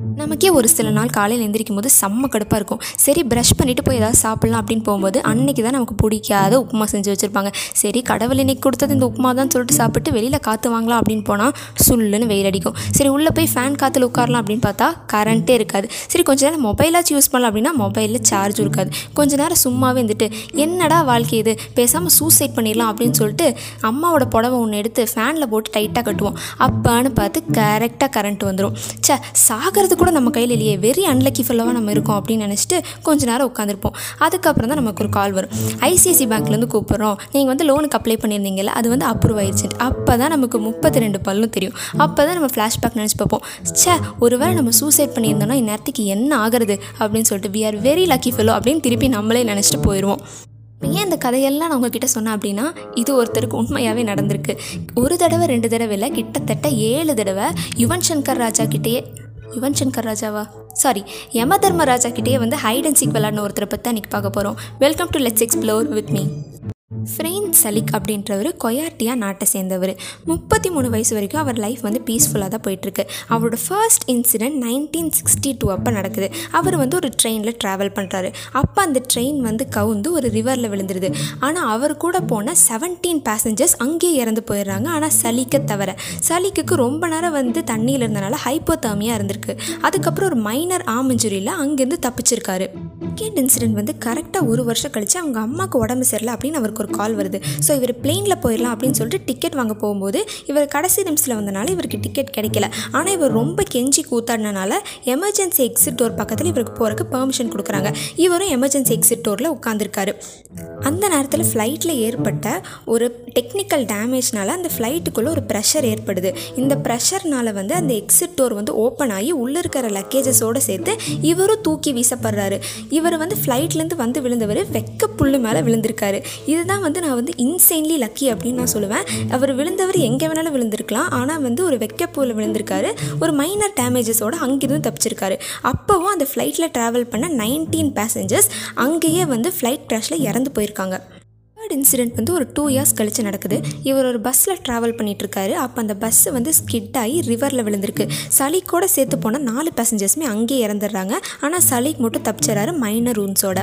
நமக்கே ஒரு சில நாள் காலையில் எந்திரிக்கும் போது செம்ம கடுப்பாக இருக்கும். சரி ப்ரஷ் பண்ணிவிட்டு போய் ஏதாவது சாப்பிட்லாம் அப்படின்னு போகும்போது அன்னைக்கு தான் நமக்கு பிடிக்காத உப்புமா செஞ்சு வச்சுருப்பாங்க. சரி கடவுள் இன்னைக்கு கொடுத்தது இந்த உப்புமா தான் சொல்லிட்டு சாப்பிட்டு வெளியில் காற்று வாங்கலாம் அப்படின்னு போனால் சுள்ளுன்னு வெயில் அடிக்கும். சரி உள்ளே போய் ஃபேன் காற்றுல உட்காரலாம் அப்படின்னு பார்த்தா கரண்ட்டே இருக்காது. சரி கொஞ்ச நேரம் மொபைலாச்சும் யூஸ் பண்ணலாம் அப்படின்னா மொபைலில் சார்ஜும் இருக்காது. கொஞ்ச நேரம் சும்மாவே இருந்துட்டு என்னடா வாழ்க்கை இது? பேசாமல் சூசைட் பண்ணிடலாம் அப்படின்னு சொல்லிட்டு அம்மாவோட புடவை ஒன்று எடுத்து ஃபேனில் போட்டு டைட்டாக கட்டுவோம். அப்பான்னு பார்த்து கரெக்டாக கரண்ட் வந்துடும் ச்சே சாகிறது கூட நம்ம கையில் இல்லையே. வெரி அன்லக்கி ஃபுல்லாக நம்ம இருக்கோம் அப்படின்னு நினச்சிட்டு கொஞ்ச நேரம் உட்காந்துருப்போம் அதுக்கப்புறம் தான் நமக்கு ஒரு கால் வரும். ஐசிஐசி பேங்க்லேருந்து கூப்பிட்றோம். நீங்கள் வந்து லோனுக்கு அப்ளை பண்ணியிருந்தீங்கல்ல அது வந்து அப்ரூவ் ஆயிடுச்சு அப்போ தான் நமக்கு முப்பத்தி ரெண்டு பல்லும் தெரியும். அப்போ தான் நம்ம ஃப்ளாஷ்பேக் நினச்சி பார்ப்போம். ஒரு ஒருவேளை நம்ம சூசைட் பண்ணியிருந்தோம்னா இந்நேரத்துக்கு என்ன ஆகிறது அப்படின்னு சொல்லிட்டு we are very lucky fellow அப்படின்னு திருப்பி நம்மளே நினச்சிட்டு போயிடுவோம் ஏன் இந்த கதையெல்லாம் நான் உங்ககிட்ட சொன்னேன் அப்படின்னா இது ஒருத்தருக்கு உண்மையாகவே நடந்திருக்கு. ஒரு தடவை ரெண்டு தடவை இல்லை கிட்டத்தட்ட ஏழு தடவை யுவன் சங்கர் ராஜா கிட்டேயே யுவன் சங்கர் ராஜாவா? சாரி யம தர்மராஜா கிட்டேயே வந்து ஹைட் அண்ட் சீக் விளாட்ன ஒருத்தரை பற்றி அன்றைக்கி பார்க்க போகிறோம் welcome to let's explore with me Frane Selak அப்படின்றவர் கொயாட்டியா நாட்டை சேர்ந்தவர். முப்பத்தி மூணு வயசு வரைக்கும் அவர் லைஃப் வந்து பீஸ்ஃபுல்லாக தான் போயிட்டுருக்கு. அவரோட first incident nineteen sixty two அப்போ நடக்குது. அவர் வந்து ஒரு ட்ரெயினில் ட்ராவல் பண்ணுறாரு அப்போ அந்த ட்ரெயின் வந்து கவுந்து ஒரு ரிவரில் விழுந்துருது. ஆனால் அவர் கூட போன செவன்டீன் பேசஞ்சர்ஸ் அங்கேயே இறந்து போயிடுறாங்க. ஆனால் சலிக்க தவிர சலிக்குக்கு ரொம்ப நேரம் வந்து தண்ணியில் இருந்தனால ஹைப்போதர்மியாக இருந்திருக்கு. அதுக்கப்புறம் ஒரு மைனர் ஆமஞ்சுரியில் அங்கேருந்து தப்பிச்சிருக்காரு. செகண்ட் இன்சிடென்ட் வந்து கரெக்டாக ஒரு வருஷம் கழிச்சு அவங்க அம்மாவுக்கு உடம்பு சரியில்லை அப்படின்னு அவருக்கு ஒரு கால் வருது. ஸோ இவர் பிளெயினில் போயிடலாம் அப்படின்னு சொல்லிட்டு டிக்கெட் வாங்க போகும்போது இவர் கடைசி நிமிஷத்தில் வந்தனால இவருக்கு டிக்கெட் கிடைக்கல. ஆனால் இவர் ரொம்ப கெஞ்சி கூத்தாடினால எமர்ஜென்சி எக்ஸிட் டோர் பக்கத்தில் இவருக்கு போகிறக்கு பெர்மிஷன் கொடுக்குறாங்க. இவரும் எமர்ஜென்சி எக்ஸிட் டோரில் உட்காந்துருக்காரு அந்த நேரத்தில் ஃப்ளைட்டில் ஏற்பட்ட ஒரு டெக்னிக்கல் டேமேஜ்னால அந்த ஃப்ளைட்டுக்குள்ளே ஒரு ப்ரெஷர் ஏற்படுது. இந்த ப்ரெஷர்னால வந்து அந்த எக்ஸிட் டோர் வந்து ஓப்பன் ஆகி உள்ளே இருக்கிற லக்கேஜஸோடு சேர்த்து இவரும் தூக்கி வீசப்படுறாரு. இவர் வந்து ஃப்ளைட்லேருந்து வந்து விழுந்தவர். வெக்க புல்லு மேலே விழுந்திருக்காரு. இதுதான் வந்து நான் வந்து இன்சைன்லி லக்கி அப்படின்னு நான் சொல்லுவேன். அவர் விழுந்தவர் எங்கே வேணாலும் விழுந்திருக்கலாம். ஆனால் வந்து ஒரு வெக்கப்பூவில் விழுந்திருக்காரு. ஒரு மைனர் டேமேஜஸோடு அங்கிருந்து தப்பிச்சிருக்காரு. அப்போவும் அந்த ஃப்ளைட்டில் ட்ராவல் பண்ண நைன்டீன் பேசஞ்சர்ஸ் அங்கேயே வந்து ஃப்ளைட் க்ராஷில் இறந்து போயிருக்காங்க. தேர்ட் இன்சிடென்ட் வந்து ஒரு டூ இயர்ஸ் கழித்து நடக்குது. இவர் ஒரு பஸ்ஸில் ட்ராவல் பண்ணிகிட்ருக்காரு அப்போ அந்த பஸ்ஸு வந்து ஸ்கிட் ஆகி ரிவரில் விழுந்திருக்கு. கூட சேர்த்து போனால் நாலு பேசஞ்சர்ஸுமே அங்கேயே இறந்துடுறாங்க. ஆனால் சளிக்கு மட்டும் தப்பிச்சிடறாரு மைனர் ரூன்ஸோட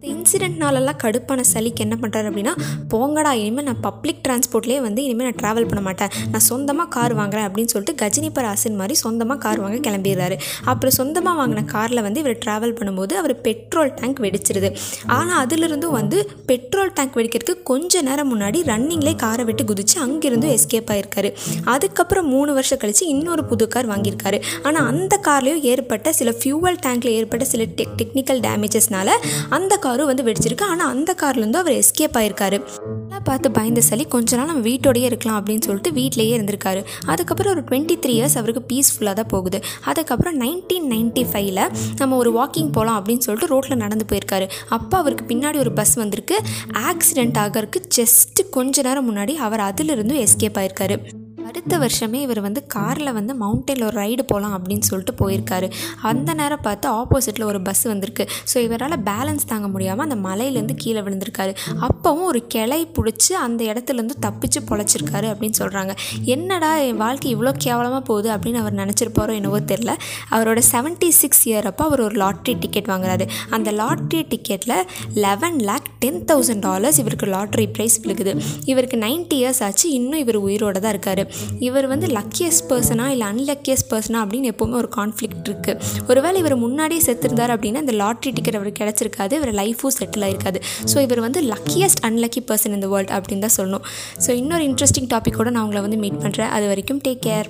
இந்த இன்சிடெண்ட்னாலெல்லாம் கடுப்பான சளிக்கு என்ன பண்ணுறாரு அப்படின்னா போங்கடா இனிமேல் நான் பப்ளிக் டிரான்ஸ்போர்ட்லேயே வந்து இனிமேல் நான் ட்ராவல் பண்ண மாட்டேன். நான் சொந்தமாக கார் வாங்குறேன் அப்படின்னு சொல்லிட்டு கஜினிபர் ஆசின் மாதிரி சொந்தமாக கார் வாங்க கிளம்பிடுறாரு. அப்புறம் சொந்தமாக வாங்கின காரில் வந்து இவர் ட்ராவல் பண்ணும்போது அவர் பெட்ரோல் டேங்க் வெடிச்சிருது. ஆனால் அதிலிருந்தும் வந்து பெட்ரோல் டேங்க் வெடிக்கிறதுக்கு கொஞ்ச நேரம் முன்னாடி ரன்னிங்லேயே காரை விட்டு குதிச்சு அங்கிருந்தும் எஸ்கேப் ஆகிருக்காரு அதுக்கப்புறம் மூணு வருஷம் கழித்து இன்னொரு புது கார் வாங்கியிருக்காரு. ஆனால் அந்த கார்லேயும் ஏற்பட்ட சில ஃபியூவல் டேங்க்கில் ஏற்பட்ட சில டெக் டெக்னிக்கல் டேமேஜஸ்னால அந்த காரும் வந்து வெடிச்சிருக்கு. ஆனால் அந்த கார்லேருந்து அவர் எஸ்கேப் ஆயிருக்காரு. நல்லா பார்த்து பயந்த சளி கொஞ்ச நாள் நம்ம வீட்டோடயே இருக்கலாம் அப்படின்னு சொல்லிட்டு வீட்டிலேயே இருந்திருக்காரு. அதுக்கப்புறம் ஒரு டுவெண்ட்டி த்ரீ இயர்ஸ் அவருக்கு பீஸ்ஃபுல்லாக தான் போகுது. அதுக்கப்புறம் நைன்டீன் நைன்ட்டி ஃபைவ்ல நம்ம ஒரு வாக்கிங் போகலாம் அப்படின்னு சொல்லிட்டு ரோட்டில் நடந்து போயிருக்காரு. அப்போ அவருக்கு பின்னாடி ஒரு பஸ் வந்திருக்கு. ஆக்சிடென்ட் ஆகிறதுக்கு ஜஸ்ட்டு கொஞ்ச நேரம் முன்னாடி அவர் அதிலிருந்து எஸ்கேப் ஆயிருக்காரு. அடுத்த வருஷமே இவர் வந்து காரில் வந்து மவுண்டனில் ஒரு ரைடு போகலாம் அப்படின்னு சொல்லிட்டு போயிருக்காரு. அந்த நேரம் பார்த்து ஆப்போசிட்டில் ஒரு பஸ் வந்திருக்கு. ஸோ இவரால் பேலன்ஸ் தாங்க முடியாமல் அந்த மலையிலேருந்து கீழே விழுந்திருக்காரு. அப்போவும் ஒரு கிளை பிடிச்சி அந்த இடத்துலேருந்து தப்பிச்சு பொழைச்சிருக்காரு அப்படின்னு சொல்கிறாங்க என்னடா என் வாழ்க்கை இவ்வளோ கேவலமாக போகுது அப்படின்னு அவர் நினச்சிருப்பாரோ என்னவோ தெரில அவரோட செவன்ட்டி சிக்ஸ் இயர் அப்போ அவர் ஒரு லாட்ரி டிக்கெட் வாங்குறாரு. அந்த lottery டிக்கெட்டில் eleven lakh ten thousand dollars இவருக்கு லாட்ரி ப்ரைஸ் விழுகுது. இவருக்கு நைன்ட்டி இயர்ஸ் ஆச்சு. இன்னும் இவர் உயிரோட தான் இருக்கார். இவர் வந்து லக்கியஸ்ட் பர்சனா இல்லை அன்லக்கியஸ்ட் பர்சனா அப்படின்னு எப்போவுமே ஒரு கான்ஃப்ளிக்ட் இருக்குது ஒருவேளை இவர் முன்னாடியே செத்துருந்தார் அப்படின்னா இந்த லாட்ரி டிக்கெட் அவருக்கு கிடச்சிருக்காது இவர் லைஃபும் செட்டில் ஆயிருக்காது. ஸோ இவர் வந்து லக்கியஸ்ட் அன்லக்கி பர்சன் இந்த வேர்ல்ட் அப்படின்னு தான் சொல்லணும். ஸோ இன்னொரு இன்ட்ரெஸ்டிங் டாப்பிக்கோட நான் உங்களை வந்து மீட் பண்ணுறேன் அது வரைக்கும் டேக் கேர்